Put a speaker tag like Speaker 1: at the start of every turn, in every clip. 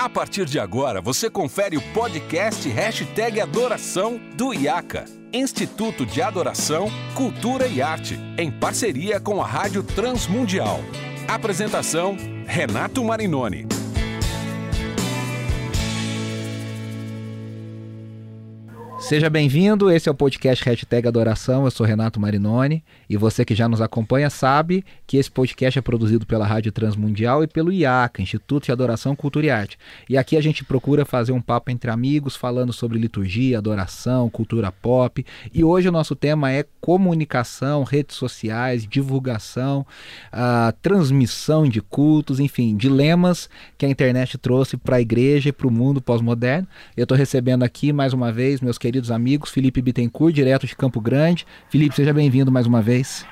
Speaker 1: A partir de agora, você confere o podcast Hashtag Adoração do IACA, Instituto de Adoração, Cultura e Arte, em parceria com a Rádio Transmundial. Apresentação, Renato Marinoni.
Speaker 2: Seja bem-vindo, esse é o podcast Hashtag Adoração, eu sou Renato Marinoni e você que já nos acompanha sabe que esse podcast é produzido pela Rádio Transmundial e pelo IACA, Instituto de Adoração, Cultura e Arte. E aqui a gente procura fazer um papo entre amigos falando sobre liturgia, adoração, cultura pop e hoje o nosso tema é comunicação, redes sociais, divulgação, uh, transmissão de cultos, enfim, dilemas que a internet trouxe para a igreja e para o mundo pós-moderno. Eu estou recebendo aqui mais uma vez meus queridos queridos amigos, Felipe Bittencourt, direto de Campo Grande. Felipe, seja bem-vindo mais uma vez.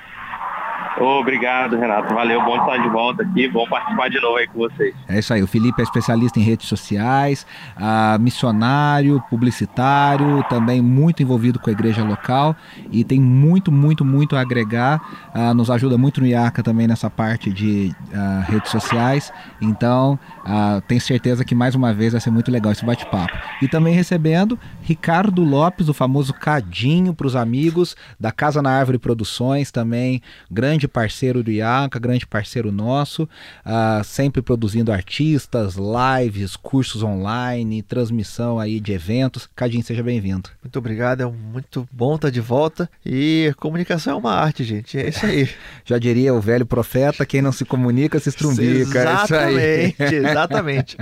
Speaker 3: Obrigado, Renato. Valeu, bom estar de volta aqui, bom participar de novo aí com vocês.
Speaker 2: É isso aí, o Felipe é especialista em redes sociais, uh, missionário, publicitário, também muito envolvido com a igreja local e tem muito, muito, muito a agregar. Uh, nos ajuda muito no IACA também nessa parte de uh, redes sociais. Então, tenho certeza que mais uma vez vai ser muito legal esse bate-papo. E também recebendo Ricardo Lopes, o famoso Cadinho para os amigos da Casa na Árvore Produções, também grande parceiro do IACA, grande parceiro nosso, uh, sempre produzindo artistas, lives, cursos online, transmissão aí de eventos. Cadinho, seja bem-vindo.
Speaker 4: Muito obrigado, é muito bom estar de volta. E comunicação é uma arte, gente, é isso aí.
Speaker 2: Já diria o velho profeta, quem não se comunica se estrumbica.
Speaker 4: Exatamente, é exatamente.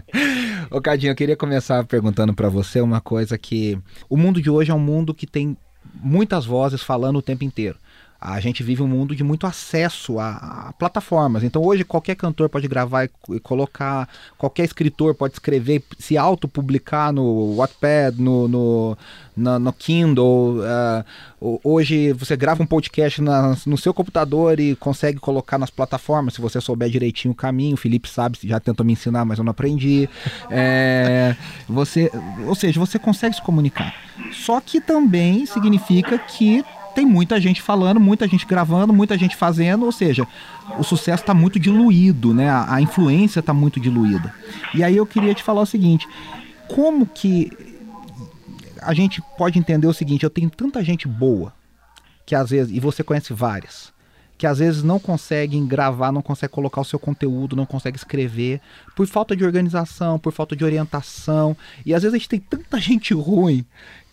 Speaker 2: Ô Cadinho, eu queria começar perguntando para você uma coisa que o mundo de hoje é um mundo que tem muitas vozes falando o tempo inteiro. A gente vive um mundo de muito acesso a, a plataformas. Então hoje qualquer cantor pode gravar e, e, colocar, qualquer escritor pode escrever, se autopublicar no Wattpad, no, no, no, no Kindle. Uh, hoje você grava um podcast na, no seu computador e consegue colocar nas plataformas, se você souber direitinho o caminho. O Felipe sabe, já tentou me ensinar, mas eu não aprendi. É, você, ou seja, você consegue se comunicar. Só que também significa que tem muita gente falando, muita gente gravando, muita gente fazendo, ou seja, o sucesso está muito diluído, né? A, a influência está muito diluída. E aí eu queria te falar o seguinte: como que a gente pode entender o seguinte? Eu tenho tanta gente boa que às vezes, e você conhece várias, que às vezes não conseguem gravar, não conseguem colocar o seu conteúdo, não conseguem escrever, por falta de organização, por falta de orientação. E às vezes a gente tem tanta gente ruim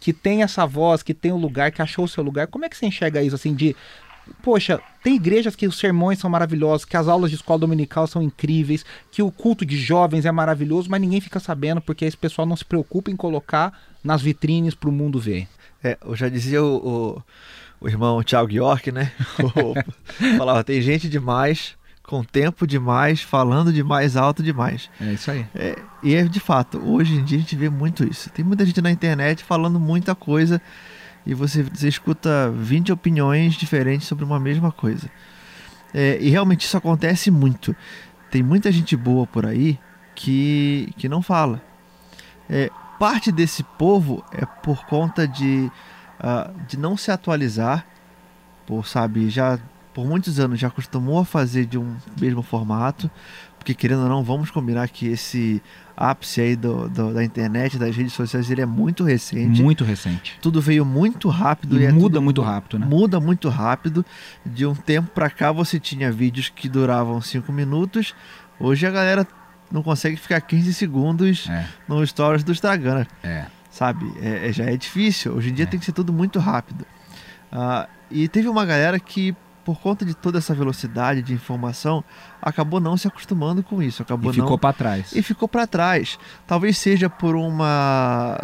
Speaker 2: que tem essa voz, que tem o um lugar, que achou o seu lugar. Como é que você enxerga isso assim de Poxa, tem igrejas que os sermões são maravilhosos, que as aulas de escola dominical são incríveis, que o culto de jovens é maravilhoso, mas ninguém fica sabendo porque esse pessoal não se preocupa em colocar nas vitrines para o mundo ver.
Speaker 4: É, eu já dizia o, o, o irmão Thiago York, né? falava, tem gente demais com tempo demais, falando demais, alto demais.
Speaker 2: É isso aí.
Speaker 4: É, e é de fato, hoje em dia a gente vê muito isso. Tem muita gente na internet falando muita coisa e você, você escuta 20 opiniões diferentes sobre uma mesma coisa. É, e realmente isso acontece muito. Tem muita gente boa por aí que, que não fala. É, parte desse povo é por conta de, uh, de não se atualizar, por, sabe, já por muitos anos já acostumou a fazer de um mesmo formato, porque querendo ou não, vamos combinar que esse ápice aí do, do, da internet, das redes sociais, ele é muito recente.
Speaker 2: Muito recente.
Speaker 4: Tudo veio muito rápido.
Speaker 2: E,
Speaker 4: e
Speaker 2: é muda muito rápido, né?
Speaker 4: Muda muito rápido. De um tempo para cá você tinha vídeos que duravam 5 minutos. Hoje a galera não consegue ficar 15 segundos é. no stories do Instagram. Né?
Speaker 2: É.
Speaker 4: Sabe? É, é, já é difícil. Hoje em dia é. tem que ser tudo muito rápido. Uh, e teve uma galera que por conta de toda essa velocidade de informação, acabou não se acostumando com isso. Acabou
Speaker 2: e ficou
Speaker 4: não...
Speaker 2: para trás.
Speaker 4: E ficou para trás. Talvez seja por uma.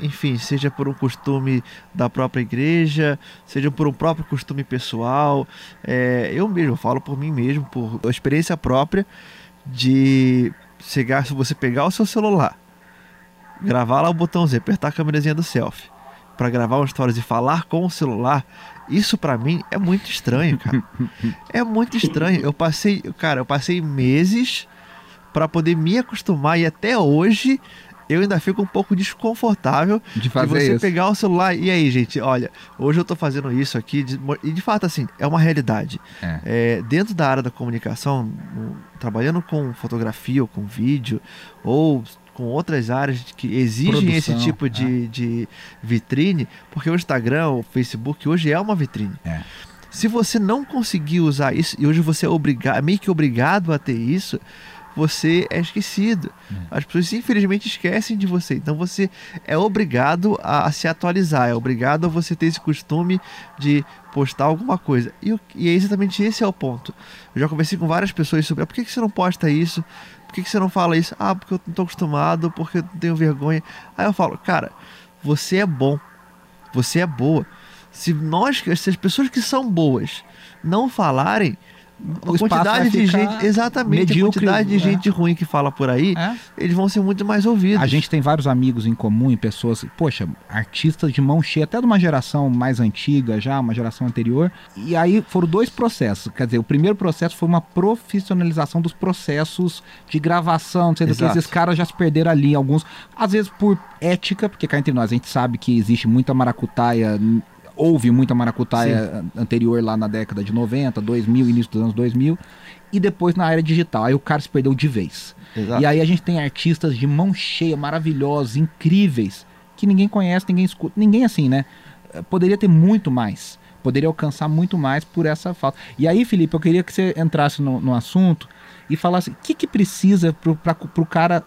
Speaker 4: Enfim, seja por um costume da própria igreja, seja por um próprio costume pessoal. É, eu mesmo falo por mim mesmo, por experiência própria, de chegar, se você pegar o seu celular, gravar lá o botãozinho, apertar a câmerazinha do selfie, para gravar uma história e falar com o celular, isso para mim é muito estranho, cara. é muito estranho. Eu passei, cara, eu passei meses para poder me acostumar e até hoje eu ainda fico um pouco desconfortável
Speaker 2: de, fazer
Speaker 4: de você
Speaker 2: isso.
Speaker 4: pegar o celular. E aí, gente, olha, hoje eu tô fazendo isso aqui, de, e de fato, assim, é uma realidade. É. É, dentro da área da comunicação, trabalhando com fotografia ou com vídeo, ou com outras áreas que exigem Produção, esse tipo de, é. de vitrine, porque o Instagram, o Facebook hoje é uma vitrine. É. Se você não conseguir usar isso, e hoje você é obrigado, meio que obrigado a ter isso, você é esquecido. Hum. As pessoas infelizmente esquecem de você. Então você é obrigado a, a, se atualizar, é obrigado a você ter esse costume de postar alguma coisa. E, e é exatamente esse é o ponto. Eu já conversei com várias pessoas sobre ah, por que, que você não posta isso? Por que, que você não fala isso? Ah, porque eu não estou acostumado, porque eu tenho vergonha. Aí eu falo, cara, você é bom. Você é boa. Se nós, se as pessoas que são boas não falarem, a quantidade de gente, exatamente, medíocre, a quantidade de é. gente ruim que fala por aí, é. eles vão ser muito mais ouvidos.
Speaker 2: A gente tem vários amigos em comum e pessoas, poxa, artistas de mão cheia, até de uma geração mais antiga já, uma geração anterior. E aí foram dois processos. Quer dizer, o primeiro processo foi uma profissionalização dos processos de gravação, sendo Exato. que esses caras já se perderam ali, alguns, às vezes por ética, porque cá entre nós a gente sabe que existe muita maracutaia houve muita maracutaia Sim. anterior lá na década de 90, 2000, início dos anos 2000, e depois na era digital. Aí o cara se perdeu de vez. Exato. E aí a gente tem artistas de mão cheia, maravilhosos, incríveis, que ninguém conhece, ninguém escuta, ninguém assim, né? Eh, poderia ter muito mais, poderia alcançar muito mais por essa falta. E aí, Felipe, eu queria que você entrasse no, no assunto e falasse o que, que precisa para o cara,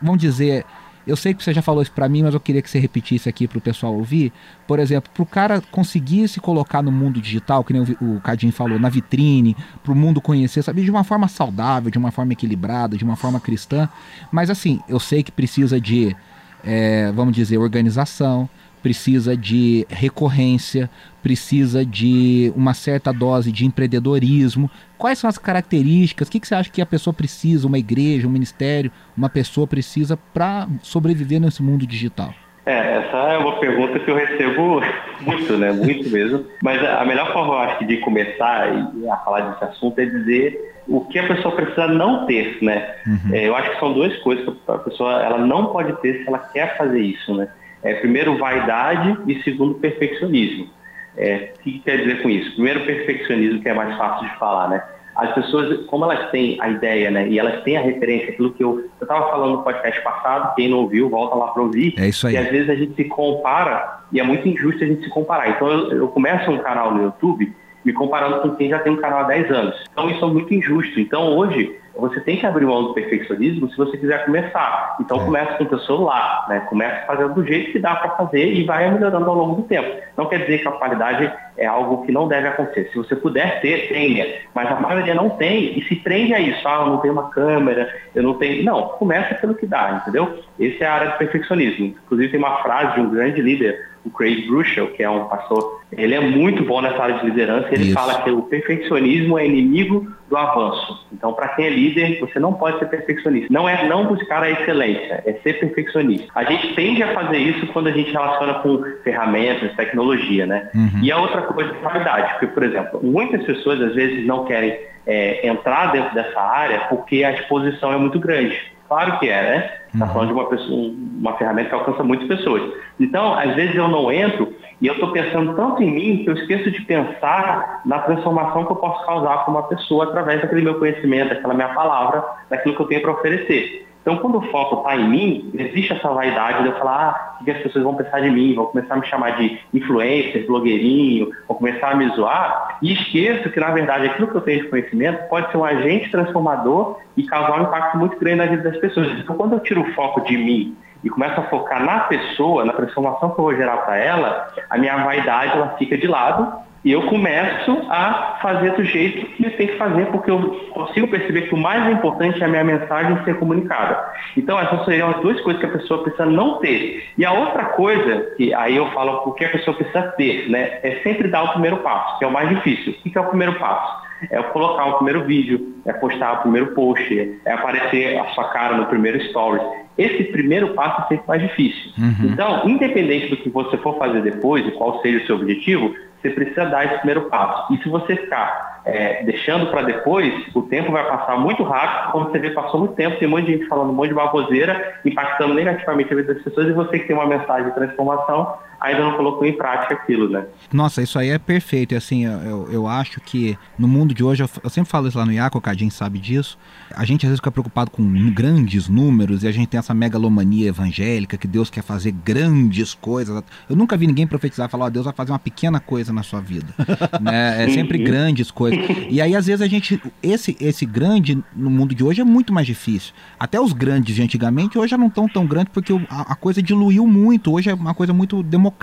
Speaker 2: vamos dizer, eu sei que você já falou isso para mim, mas eu queria que você repetisse aqui para o pessoal ouvir. Por exemplo, para o cara conseguir se colocar no mundo digital, que nem o, Cadinho falou, na vitrine, para o mundo conhecer, sabe, de uma forma saudável, de uma forma equilibrada, de uma forma cristã. Mas assim, eu sei que precisa de, é, vamos dizer, organização, precisa de recorrência, precisa de uma certa dose de empreendedorismo. Quais são as características? O que, que você acha que a pessoa precisa, uma igreja, um ministério, uma pessoa precisa para sobreviver nesse mundo digital?
Speaker 3: É, essa é uma pergunta que eu recebo muito, né? Muito mesmo. Mas a melhor forma, eu acho, de começar a falar desse assunto é dizer o que a pessoa precisa não ter, né? Uhum. É, eu acho que são duas coisas que a pessoa ela não pode ter se ela quer fazer isso, né? É, primeiro, vaidade e segundo, perfeccionismo. É, o que quer dizer com isso? Primeiro, perfeccionismo, que é mais fácil de falar, né? As pessoas, como elas têm a ideia, né, e elas têm a referência, aquilo que eu estava falando no podcast passado, quem não ouviu, volta lá para ouvir.
Speaker 2: É isso aí.
Speaker 3: E às vezes a gente se compara, e é muito injusto a gente se comparar. Então eu, eu começo um canal no YouTube me comparando com quem já tem um canal há 10 anos. Então isso é muito injusto. Então hoje você tem que abrir mão do perfeccionismo se você quiser começar. Então é. começa com o seu celular, né? Começa fazendo do jeito que dá para fazer e vai melhorando ao longo do tempo. Não quer dizer que a qualidade é algo que não deve acontecer. Se você puder ter, tenha. Mas a maioria não tem e se prende a isso. Ah, eu não tenho uma câmera, eu não tenho. Não, começa pelo que dá, entendeu? Essa é a área do perfeccionismo. Inclusive tem uma frase de um grande líder o Craig Bruchel, que é um pastor, ele é muito bom nessa área de liderança. Ele Isso. fala que o perfeccionismo é inimigo do avanço. Então, para quem é líder, você não pode ser perfeccionista. Não é não buscar a excelência, é ser perfeccionista. A gente tende a fazer isso quando a gente relaciona com ferramentas, tecnologia, né? Uhum. E a outra coisa é qualidade, porque, por exemplo, muitas pessoas às vezes não querem é, entrar dentro dessa área porque a exposição é muito grande. Claro que é, né? Está uhum. falando de uma, pessoa, uma ferramenta que alcança muitas pessoas. Então, às vezes eu não entro e eu estou pensando tanto em mim que eu esqueço de pensar na transformação que eu posso causar para uma pessoa através daquele meu conhecimento, daquela minha palavra, daquilo que eu tenho para oferecer. Então, quando o foco está em mim, existe essa vaidade de eu falar, ah, o que as pessoas vão pensar de mim, vão começar a me chamar de influencer, blogueirinho, vão começar a me zoar, e esqueço que, na verdade, aquilo que eu tenho de conhecimento pode ser um agente transformador e causar um impacto muito grande na vida das pessoas. Então, quando eu tiro o foco de mim e começo a focar na pessoa, na transformação que eu vou gerar para ela, a minha vaidade ela fica de lado e eu começo a fazer do jeito que eu tenho que fazer, porque eu consigo perceber que o mais importante é a minha mensagem ser comunicada. Então, essas seriam as duas coisas que a pessoa precisa não ter. E a outra coisa, que aí eu falo o que a pessoa precisa ter, né, é sempre dar o primeiro passo, que é o mais difícil. O que é o primeiro passo? É colocar o primeiro vídeo, é postar o primeiro post, é aparecer a sua cara no primeiro story. Esse primeiro passo é sempre mais difícil. Uhum. Então, independente do que você for fazer depois e qual seja o seu objetivo, você precisa dar esse primeiro passo. E se você ficar é, deixando para depois, o tempo vai passar muito rápido. Quando você vê, passou muito tempo, tem um monte de gente falando um monte de baboseira, impactando negativamente a vida das pessoas, e você que tem uma mensagem de transformação, ainda não colocou em prática aquilo, né?
Speaker 2: Nossa, isso aí é perfeito. E assim, eu, eu acho que no mundo de hoje, eu, eu sempre falo isso lá no IACO, o Cadinho sabe disso, a gente às vezes fica preocupado com grandes números e a gente tem essa megalomania evangélica que Deus quer fazer grandes coisas. Eu nunca vi ninguém profetizar e falar, ó, oh, Deus vai fazer uma pequena coisa na sua vida. né? É sempre uhum. grandes coisas. E aí, às vezes, a gente. Esse, esse grande no mundo de hoje é muito mais difícil. Até os grandes de antigamente hoje já não estão tão grandes porque a, a coisa diluiu muito. Hoje é uma coisa muito democrática,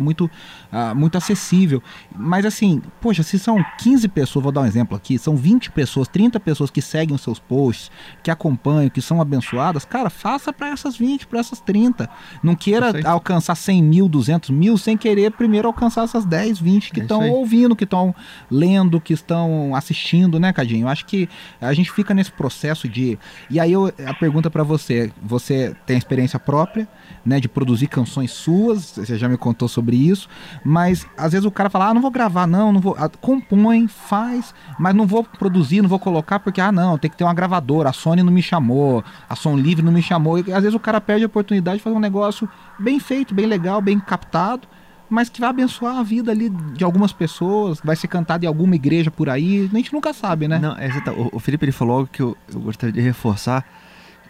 Speaker 2: muito, uh, muito acessível. Mas assim, poxa, se são 15 pessoas, vou dar um exemplo aqui, são 20 pessoas, 30 pessoas que seguem os seus posts, que acompanham, que são abençoadas, cara, faça para essas 20, para essas 30. Não queira alcançar 100 mil, 200 mil sem querer primeiro alcançar essas 10, 20 que estão é ouvindo, que estão lendo, que estão assistindo, né, Cadinho? Eu acho que a gente fica nesse processo de. E aí eu, a pergunta para você: você tem experiência própria, né, de produzir canções suas, você já me contou sobre isso, mas às vezes o cara fala: ah, não vou gravar, não, não vou. Ah, compõe, faz, mas não vou produzir, não vou colocar porque, ah, não, tem que ter uma gravadora, a Sony não me chamou, a Som Livre não me chamou. E às vezes o cara perde a oportunidade de fazer um negócio bem feito, bem legal, bem captado mas que vai abençoar a vida ali de algumas pessoas, vai ser cantado em alguma igreja por aí, a gente nunca sabe, né?
Speaker 4: Não, é, o, Felipe ele falou algo que eu, eu gostaria de reforçar,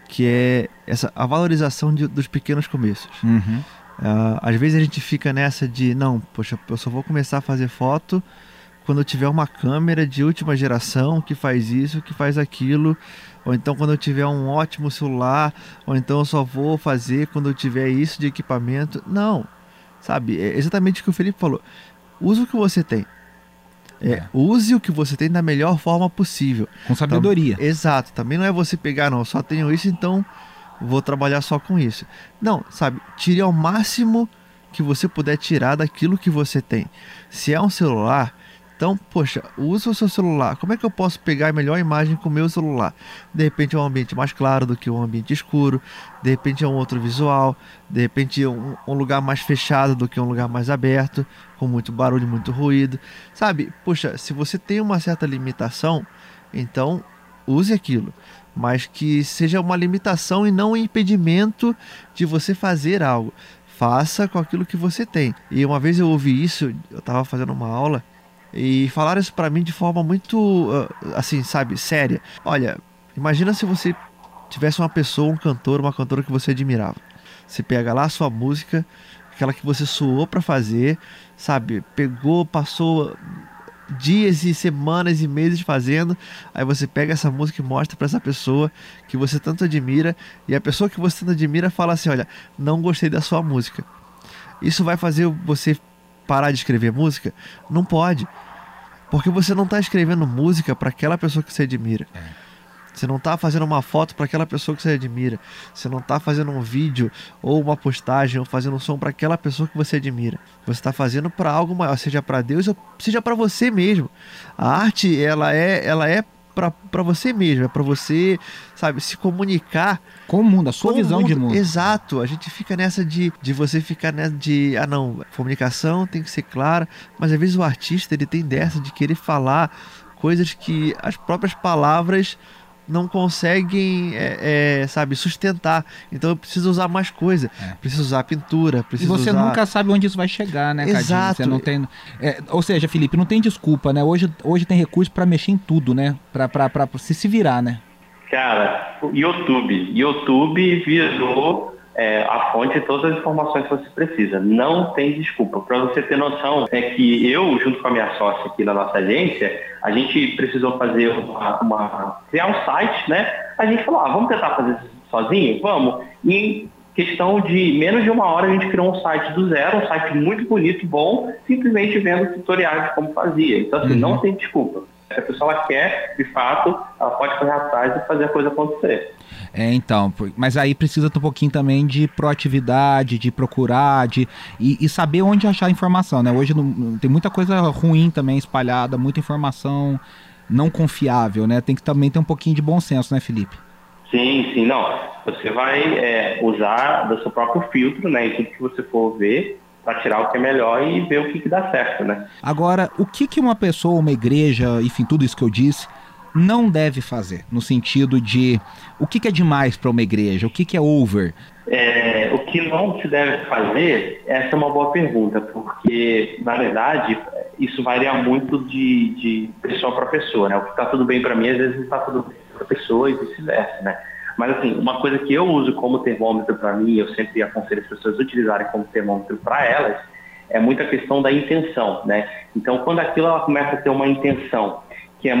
Speaker 4: que é essa a valorização de, dos pequenos começos. Uhum. Uh, às vezes a gente fica nessa de, não, poxa, eu só vou começar a fazer foto quando eu tiver uma câmera de última geração que faz isso, que faz aquilo, ou então quando eu tiver um ótimo celular, ou então eu só vou fazer quando eu tiver isso de equipamento. Não, Sabe? É exatamente o que o Felipe falou. Use o que você tem. É, é. Use o que você tem da melhor forma possível.
Speaker 2: Com sabedoria.
Speaker 4: Então, exato. Também não é você pegar, não, só tenho isso, então vou trabalhar só com isso. Não, sabe? Tire ao máximo que você puder tirar daquilo que você tem. Se é um celular, então, poxa, usa o seu celular. Como é que eu posso pegar a melhor imagem com o meu celular? De repente é um ambiente mais claro do que um ambiente escuro, de repente é um outro visual, de repente é um, um lugar mais fechado do que um lugar mais aberto, com muito barulho, muito ruído. Sabe, poxa, se você tem uma certa limitação, então use aquilo. Mas que seja uma limitação e não um impedimento de você fazer algo faça com aquilo que você tem. E uma vez eu ouvi isso, eu estava fazendo uma aula e falaram isso para mim de forma muito, ah, assim, sabe, séria. Olha, imagina se você tivesse uma pessoa, um cantor, uma cantora que você admirava. Você pega lá a sua música, aquela que você suou para fazer, sabe? Pegou, passou dias e semanas e meses fazendo, aí você pega essa música e mostra para essa pessoa que você tanto admira, e a pessoa que você tanto admira fala assim: "Olha, não gostei da sua música". Isso vai fazer você parar de escrever música? Não pode. Porque você não está escrevendo música para aquela pessoa que você admira. É. Você não está fazendo uma foto para aquela pessoa que você admira. Você não está fazendo um vídeo ou uma postagem ou fazendo um som para aquela pessoa que você admira. Você está fazendo para algo maior, seja para Deus ou seja para você mesmo. A arte, ela é, ela é para você mesmo, é para você, sabe, se comunicar
Speaker 2: com o mundo, a sua visão
Speaker 4: mundo.
Speaker 2: de mundo.
Speaker 4: Exato. A gente fica nessa de, de você ficar nessa de, ah não, comunicação tem que ser clara, mas às vezes o artista ele tem dessa de querer falar coisas que as próprias palavras não conseguem, é, é, sabe, sustentar. Então eu preciso usar mais coisa. É. Preciso usar pintura. Preciso
Speaker 2: e você
Speaker 4: usar...
Speaker 2: nunca sabe onde isso vai chegar, né,
Speaker 4: Exato.
Speaker 2: Você não tem. É, ou seja, Felipe, não tem desculpa, né? Hoje, hoje tem recurso para mexer em tudo, né? Para se, se virar, né?
Speaker 3: Cara, YouTube. YouTube virou é, a fonte de todas as informações que você precisa. Não tem desculpa. Para você ter noção, é que eu, junto com a minha sócia aqui na nossa agência, a gente precisou fazer uma, uma criar um site, né? A gente falou, ah, vamos tentar fazer isso sozinho? Vamos. E questão de menos de uma hora a gente criou um site do zero, um site muito bonito, bom, simplesmente vendo tutoriais de como fazia. Então, assim, uhum. não tem desculpa. Se a pessoa quer, de fato, ela pode correr atrás e fazer a coisa acontecer.
Speaker 2: É, então, mas aí precisa um pouquinho também de proatividade, de procurar, de e, e saber onde achar informação, né? Hoje não, tem muita coisa ruim também espalhada, muita informação não confiável, né? Tem que também ter um pouquinho de bom senso, né, Felipe?
Speaker 3: Sim, sim, não. Você vai é, usar do seu próprio filtro, né? Em tudo que você for ver, para tirar o que é melhor e ver o que, que dá certo, né?
Speaker 2: Agora, o que, que uma pessoa, uma igreja, enfim, tudo isso que eu disse, não deve fazer? No sentido de o que, que é demais para uma igreja? O que, que é over?
Speaker 3: É, o que não se deve fazer, essa é uma boa pergunta, porque, na verdade, isso varia muito de, de pessoa para pessoa. Né? O que está tudo bem para mim, às vezes está tudo bem para a pessoa e vice-versa. Né? Mas, assim, uma coisa que eu uso como termômetro para mim, eu sempre aconselho as pessoas a utilizarem como termômetro para elas, é muita questão da intenção. Né? Então, quando aquilo ela começa a ter uma intenção que é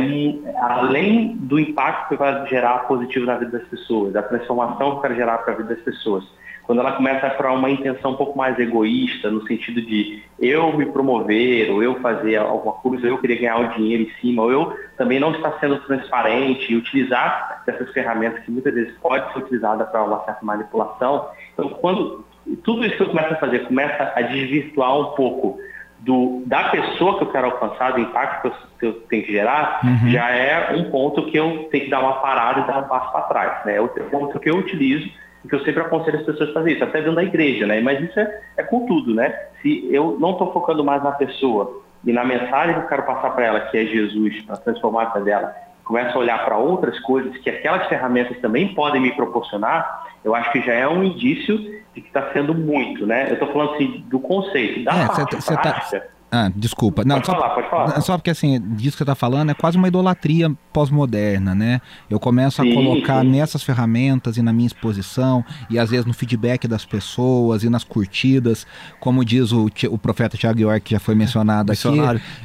Speaker 3: além do impacto que vai gerar positivo na vida das pessoas, da transformação que vai gerar para a vida das pessoas. Quando ela começa para uma intenção um pouco mais egoísta, no sentido de eu me promover, ou eu fazer alguma coisa, eu querer ganhar o dinheiro em cima, ou eu também não estar sendo transparente e utilizar dessas ferramentas que muitas vezes pode ser utilizada para uma certa manipulação. Então, quando tudo isso que eu começo a fazer começa a desvirtuar um pouco do, da pessoa que eu quero alcançar, do impacto que eu, que eu tenho que gerar, uhum. já é um ponto que eu tenho que dar uma parada e dar um passo para trás. Né? É o ponto que eu utilizo e que eu sempre aconselho as pessoas a fazer isso, até dentro da igreja, né? Mas isso é, é com tudo, né? Se eu não estou focando mais na pessoa e na mensagem que eu quero passar para ela, que é Jesus, para transformar a vida dela, começo a olhar para outras coisas que aquelas ferramentas também podem me proporcionar, eu acho que já é um indício de que está sendo muito, né? Eu estou falando assim do conceito, da é, parte cê, tá- prática. Tá...
Speaker 2: Ah, desculpa. Não,
Speaker 3: pode
Speaker 2: só,
Speaker 3: falar, pode falar.
Speaker 2: Só porque assim, disso que você está falando é quase uma idolatria pós-moderna, né? Eu começo sim, a colocar sim. nessas ferramentas e na minha exposição, e às vezes no feedback das pessoas e nas curtidas, como diz o, o profeta Tiago York, que já foi mencionado aqui,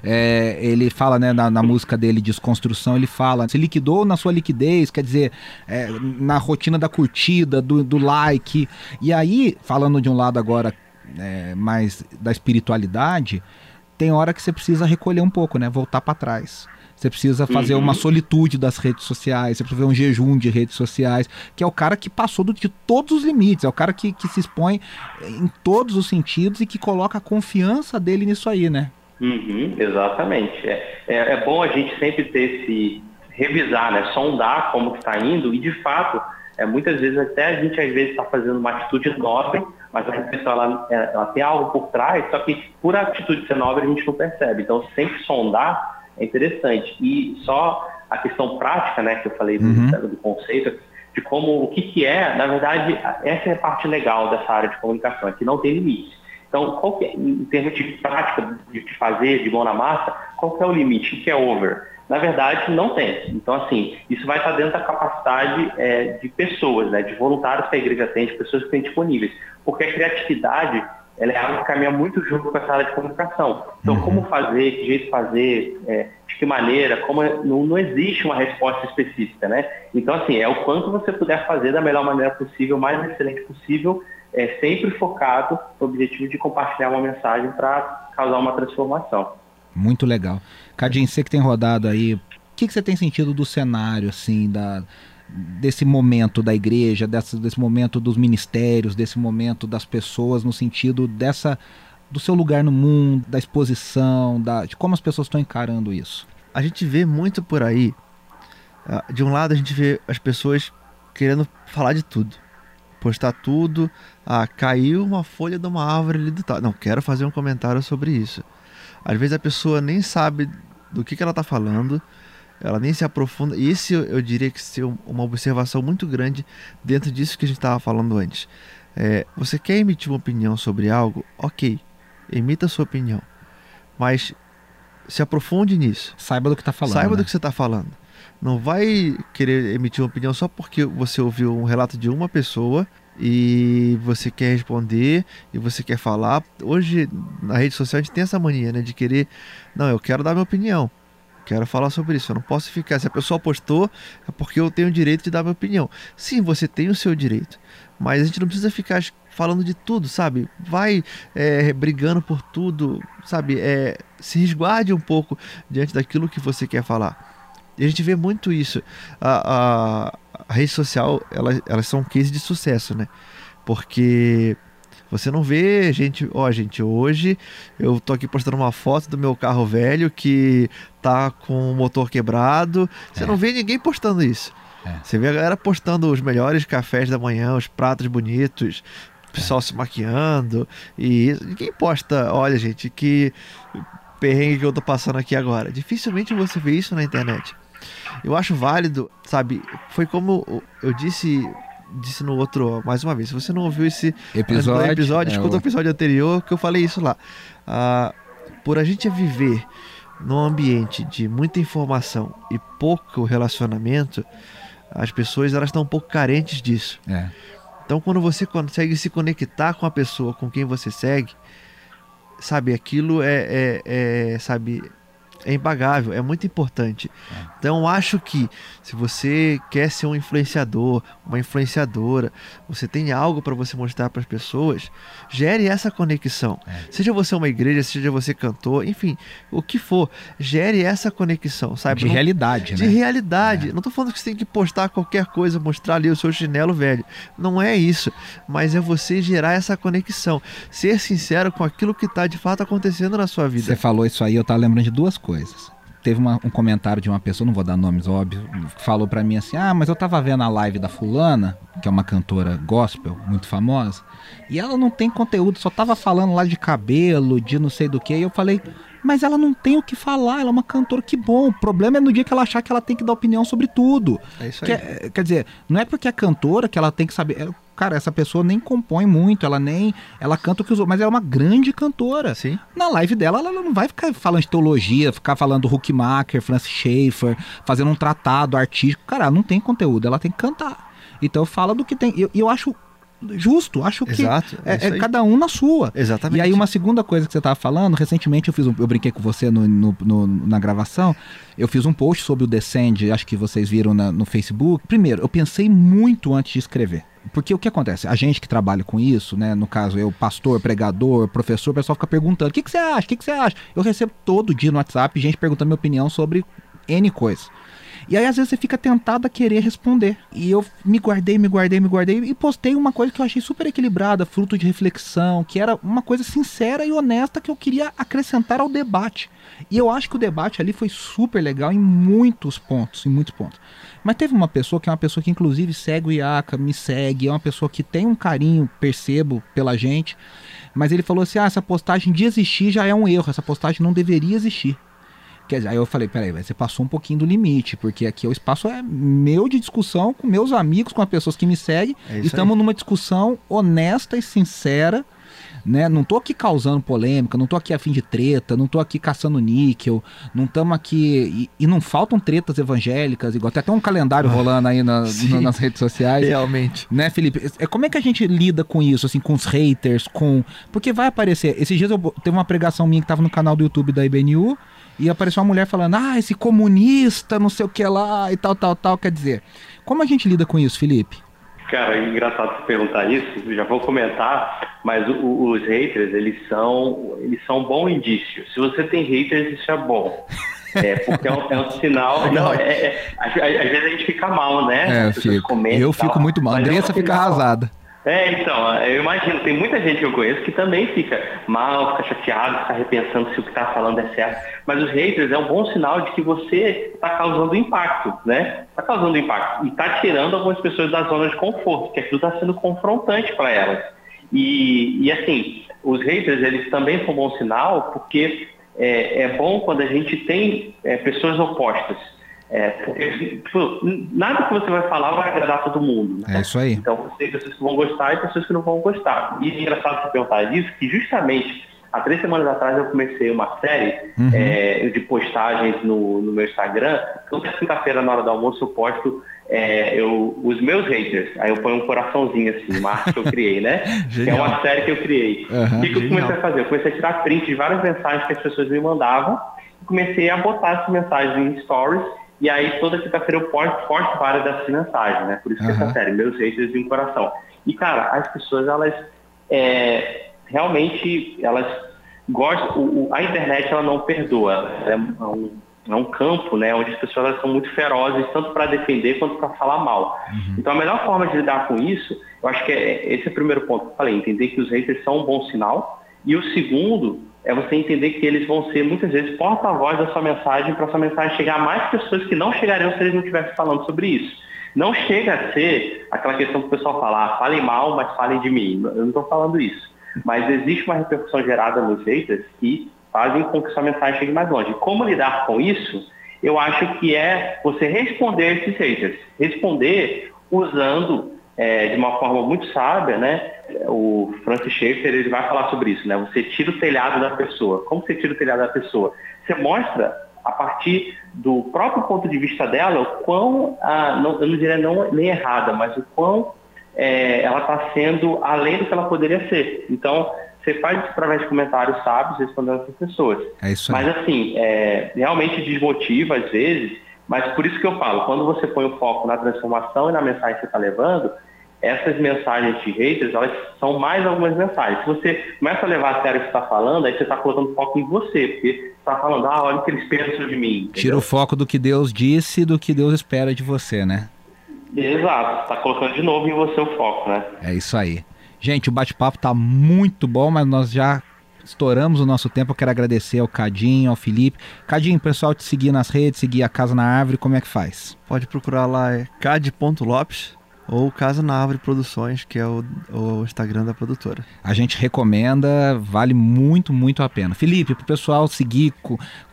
Speaker 2: é, ele fala né, na, na, música dele, Desconstrução, ele fala, se liquidou na sua liquidez, quer dizer, é, na rotina da curtida, do, do like. E aí, falando de um lado agora é, mais da espiritualidade, tem hora que você precisa recolher um pouco, né? Voltar para trás. Você precisa fazer uhum. uma solitude das redes sociais, você precisa fazer um jejum de redes sociais, que é o cara que passou do, de todos os limites, é o cara que, que se expõe em todos os sentidos e que coloca a confiança dele nisso aí, né?
Speaker 3: Uhum, exatamente. É, é, é, bom a gente sempre ter esse revisar, né? Sondar como está indo e de fato, é, muitas vezes até a gente às vezes está fazendo uma atitude nobre mas a pessoa ela, ela tem algo por trás, só que por atitude ser nova a gente não percebe. Então, sempre sondar é interessante. E só a questão prática, né, que eu falei do, uhum. do conceito, de como o que, que é, na verdade, essa é a parte legal dessa área de comunicação, é que não tem limite. Então, qual é, em termos de prática, de fazer, de mão na massa, qual é o limite? O que é over? Na verdade, não tem. Então, assim, isso vai estar dentro da capacidade é, de pessoas, né, de voluntários que a igreja tem, de pessoas que têm disponíveis. Porque a criatividade ela é algo que caminha muito junto com essa área de comunicação. Então, uhum. como fazer, que jeito fazer, é, de que maneira, como é, não, não, existe uma resposta específica, né? Então, assim, é o quanto você puder fazer da melhor maneira possível, mais excelente possível, é, sempre focado no objetivo de compartilhar uma mensagem para causar uma transformação.
Speaker 2: Muito legal. Cadinho, você que tem rodado aí, o que, que você tem sentido do cenário, assim, da, desse momento da igreja, dessa, desse momento dos ministérios, desse momento das pessoas, no sentido dessa do seu lugar no mundo, da exposição, da, de como as pessoas estão encarando isso?
Speaker 4: A gente vê muito por aí. Ah, de um lado, a gente vê as pessoas querendo falar de tudo, postar tudo. Ah, caiu uma folha de uma árvore ali do tal. Não, quero fazer um comentário sobre isso. Às vezes a pessoa nem sabe do que, que ela está falando, ela nem se aprofunda. E esse eu diria que ser uma observação muito grande dentro disso que a gente estava falando antes. É, você quer emitir uma opinião sobre algo? Ok, emita a sua opinião. Mas se aprofunde nisso.
Speaker 2: Saiba do que está falando.
Speaker 4: Saiba
Speaker 2: né?
Speaker 4: do que você está falando. Não vai querer emitir uma opinião só porque você ouviu um relato de uma pessoa e você quer responder e você quer falar. Hoje na rede social a gente tem essa mania, né, de querer, não, eu quero dar minha opinião. Quero falar sobre isso. Eu não posso ficar. Se a pessoa postou, é porque eu tenho o direito de dar minha opinião. Sim, você tem o seu direito. Mas a gente não precisa ficar falando de tudo, sabe? Vai é, brigando por tudo, sabe? É, se resguarde um pouco diante daquilo que você quer falar. E a gente vê muito isso. A, a, a rede social, elas, elas são um case de sucesso, né? Porque você não vê gente, ó, gente, hoje eu tô aqui postando uma foto do meu carro velho que tá com o motor quebrado. Você é. não vê ninguém postando isso. É. Você vê a galera postando os melhores cafés da manhã, os pratos bonitos, pessoal é. se maquiando. E ninguém posta, olha, gente, que perrengue que eu tô passando aqui agora. Dificilmente você vê isso na internet. Eu acho válido, sabe? Foi como eu disse disse no outro, mais uma vez, se você não ouviu esse
Speaker 2: episódio,
Speaker 4: episódio é escuta o episódio anterior que eu falei isso lá. Ah, por a gente viver num ambiente de muita informação e pouco relacionamento, as pessoas elas estão um pouco carentes disso.
Speaker 2: É.
Speaker 4: Então, quando você consegue se conectar com a pessoa com quem você segue, sabe, aquilo é, é, é sabe, é impagável, é muito importante. É. Então, acho que se você quer ser um influenciador, uma influenciadora, você tem algo para você mostrar para as pessoas, gere essa conexão. É. Seja você uma igreja, seja você cantor, enfim, o que for, gere essa conexão, sabe?
Speaker 2: De Não, realidade,
Speaker 4: de
Speaker 2: né?
Speaker 4: De realidade. É. Não estou falando que você tem que postar qualquer coisa, mostrar ali o seu chinelo velho. Não é isso. Mas é você gerar essa conexão. Ser sincero com aquilo que está de fato acontecendo na sua vida.
Speaker 2: Você falou isso aí, eu estava lembrando de duas coisas teve uma, um comentário de uma pessoa, não vou dar nomes óbvio, que falou para mim assim: "Ah, mas eu tava vendo a live da fulana, que é uma cantora gospel muito famosa, e ela não tem conteúdo, só tava falando lá de cabelo, de não sei do que". E eu falei: "Mas ela não tem o que falar, ela é uma cantora, que bom. O problema é no dia que ela achar que ela tem que dar opinião sobre tudo".
Speaker 4: É isso aí.
Speaker 2: Quer, quer dizer, não é porque é cantora que ela tem que saber cara, essa pessoa nem compõe muito, ela nem. Ela canta o que os outros, mas ela é uma grande cantora.
Speaker 4: Sim.
Speaker 2: Na live dela, ela não vai ficar falando de teologia, ficar falando Huckmacher, Francis Schaeffer, fazendo um tratado artístico. Cara, ela não tem conteúdo, ela tem que cantar. Então fala do que tem. E eu, eu acho justo. Acho que
Speaker 4: Exato,
Speaker 2: é, é, é cada um na sua.
Speaker 4: Exatamente.
Speaker 2: E aí, uma segunda coisa que você estava falando, recentemente eu fiz um, eu brinquei com você no, no, no, na gravação, eu fiz um post sobre o Descend, acho que vocês viram na, no Facebook. Primeiro, eu pensei muito antes de escrever. Porque o que acontece? A gente que trabalha com isso, né? No caso, eu, pastor, pregador, professor, o pessoal fica perguntando: o que, que você acha? O que, que você acha? Eu recebo todo dia no WhatsApp gente perguntando minha opinião sobre N coisas. E aí, às vezes, você fica tentado a querer responder. E eu me guardei, me guardei, me guardei e postei uma coisa que eu achei super equilibrada, fruto de reflexão, que era uma coisa sincera e honesta que eu queria acrescentar ao debate. E eu acho que o debate ali foi super legal em muitos pontos, em muitos pontos. Mas teve uma pessoa que é uma pessoa que inclusive segue o IACA, me segue, é uma pessoa que tem um carinho, percebo, pela gente. Mas ele falou assim: ah, essa postagem de existir já é um erro, essa postagem não deveria existir. Quer dizer, aí eu falei, peraí, você passou um pouquinho do limite, porque aqui o espaço é meu de discussão com meus amigos, com as pessoas que me seguem. É Estamos aí. numa discussão honesta e sincera né? Não tô aqui causando polêmica, não tô aqui a fim de treta, não tô aqui caçando níquel, não estamos aqui. E, e, não faltam tretas evangélicas, igual tem até um calendário rolando aí na, no, nas redes sociais.
Speaker 4: Realmente.
Speaker 2: Né, Felipe? É, como é que a gente lida com isso, assim, com os haters, com. Porque vai aparecer. Esses dias eu teve uma pregação minha que tava no canal do YouTube da IBNU. E apareceu uma mulher falando, ah, esse comunista, não sei o que lá, e tal, tal, tal. Quer dizer, como a gente lida com isso, Felipe?
Speaker 3: Cara, é engraçado você perguntar isso, já vou comentar, mas o, os haters, eles são, eles são um bom indício. Se você tem haters, isso é bom. É, porque é um, é um sinal. Não, é, é, às, vezes a gente fica mal, né?
Speaker 2: É, fico. Eu fico muito mal. Andressa é um fica arrasada.
Speaker 3: É, então, eu imagino, tem muita gente que eu conheço que também fica mal, fica chateado, fica repensando se o que está falando é certo. Mas os haters é um bom sinal de que você está causando impacto, né? Está causando impacto. E está tirando algumas pessoas da zona de conforto, que aquilo está sendo confrontante para elas. E, e assim, os haters, eles também são um bom sinal, porque é, é bom quando a gente tem é, pessoas opostas. É, tipo, nada que você vai falar vai agradar todo mundo.
Speaker 2: Né? É isso aí.
Speaker 3: Então, tem pessoas que vão gostar e pessoas que não vão gostar. E é engraçado você perguntar disso, que justamente há três semanas atrás eu comecei uma série uhum. é, de postagens no, no meu Instagram. Toda quinta-feira, na hora do almoço, eu posto é, eu, os meus haters. Aí eu ponho um coraçãozinho assim, uma arte que eu criei, né? que é uma série que eu criei. Uhum, o que, que eu comecei a fazer? Eu comecei a tirar print de várias mensagens que as pessoas me mandavam e comecei a botar essas mensagens em stories e aí toda quinta-feira eu posto, posto várias dessas mensagens, né? Por isso que uhum. essa série, meus haters de um coração. E, cara, as pessoas, elas é, realmente, elas gostam, o, a internet, ela não perdoa. É um, é um campo, né, onde as pessoas elas são muito ferozes, tanto para defender quanto para falar mal. Uhum. Então, a melhor forma de lidar com isso, eu acho que é, esse é o primeiro ponto que eu falei, entender que os haters são um bom sinal. E o segundo é você entender que eles vão ser muitas vezes porta-voz da sua mensagem para sua mensagem chegar a mais pessoas que não chegariam se eles não estivessem falando sobre isso. Não chega a ser aquela questão que o pessoal fala, ah, falem mal, mas falem de mim. Eu não estou falando isso. Mas existe uma repercussão gerada nos haters que fazem com que sua mensagem chegue mais longe. Como lidar com isso? Eu acho que é você responder esses haters. Responder usando é, de uma forma muito sábia, né? O Francis Schaeffer ele vai falar sobre isso, né? Você tira o telhado da pessoa. Como você tira o telhado da pessoa? Você mostra a partir do próprio ponto de vista dela o quão, ah, não, eu não diria não, nem errada, mas o quão é, ela está sendo além do que ela poderia ser. Então, você faz isso através de comentários sábios respondendo essas pessoas.
Speaker 2: É isso aí.
Speaker 3: Mas assim, é, realmente desmotiva às vezes, mas por isso que eu falo, quando você põe o foco na transformação e na mensagem que você está levando, essas mensagens de haters, elas são mais algumas mensagens. Se você começa a levar a sério o que está falando, aí você está colocando foco em você, porque está falando, ah, olha o que eles pensam de mim. Entendeu?
Speaker 2: Tira o foco do que Deus disse e do que Deus espera de você, né?
Speaker 3: Exato, está colocando de novo em você o foco, né?
Speaker 2: É isso aí. Gente, o bate-papo está muito bom, mas nós já estouramos o nosso tempo. Eu quero agradecer ao Cadinho, ao Felipe. Cadinho, pessoal te seguir nas redes, seguir a Casa na Árvore, como é que faz?
Speaker 4: Pode procurar lá, é cad.lopes ou Casa na Árvore Produções, que é o, o, Instagram da produtora.
Speaker 2: A gente recomenda, vale muito, muito a pena. Felipe, para o pessoal seguir,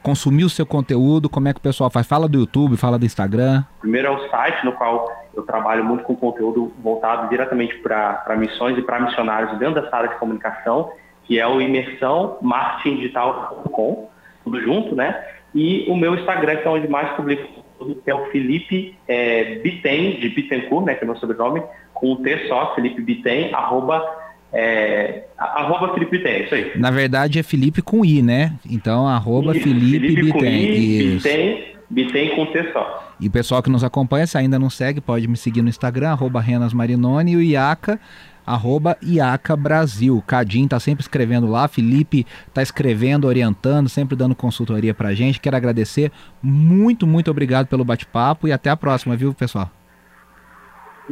Speaker 2: consumir o seu conteúdo, como é que o pessoal faz? Fala do YouTube, fala do Instagram.
Speaker 3: Primeiro é o site no qual eu trabalho muito com conteúdo voltado diretamente para missões e para missionários dentro dessa área de comunicação, que é o imersãomarketingdigital.com, tudo junto, né? E o meu Instagram, que é onde mais publico que é o Felipe é, Biten, de Bittencourt, né, que é meu sobrenome, com um T só, Felipe Biten, arroba, é, arroba Felipe Biten, isso aí.
Speaker 2: Na verdade é Felipe com I, né? Então, arroba Felipe, Felipe Biten. Com I,
Speaker 3: Biten, Biten com T só.
Speaker 2: E o pessoal que nos acompanha, se ainda não segue, pode me seguir no Instagram, arroba Renas Marinoni e o Iaca arroba IACA Brasil. Cadim tá sempre escrevendo lá, Felipe tá escrevendo, orientando, sempre dando consultoria pra gente. Quero agradecer. Muito, muito obrigado pelo bate-papo e até a próxima, viu, pessoal?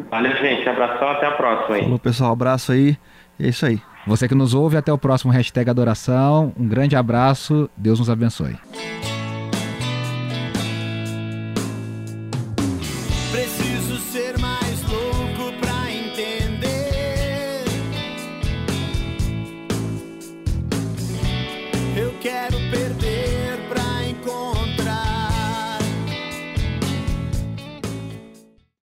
Speaker 3: Valeu, gente. Abração, até a próxima aí.
Speaker 4: Falou, pessoal. Abraço aí. É isso aí.
Speaker 2: Você que nos ouve, até o próximo hashtag Adoração. Um grande abraço. Deus nos abençoe.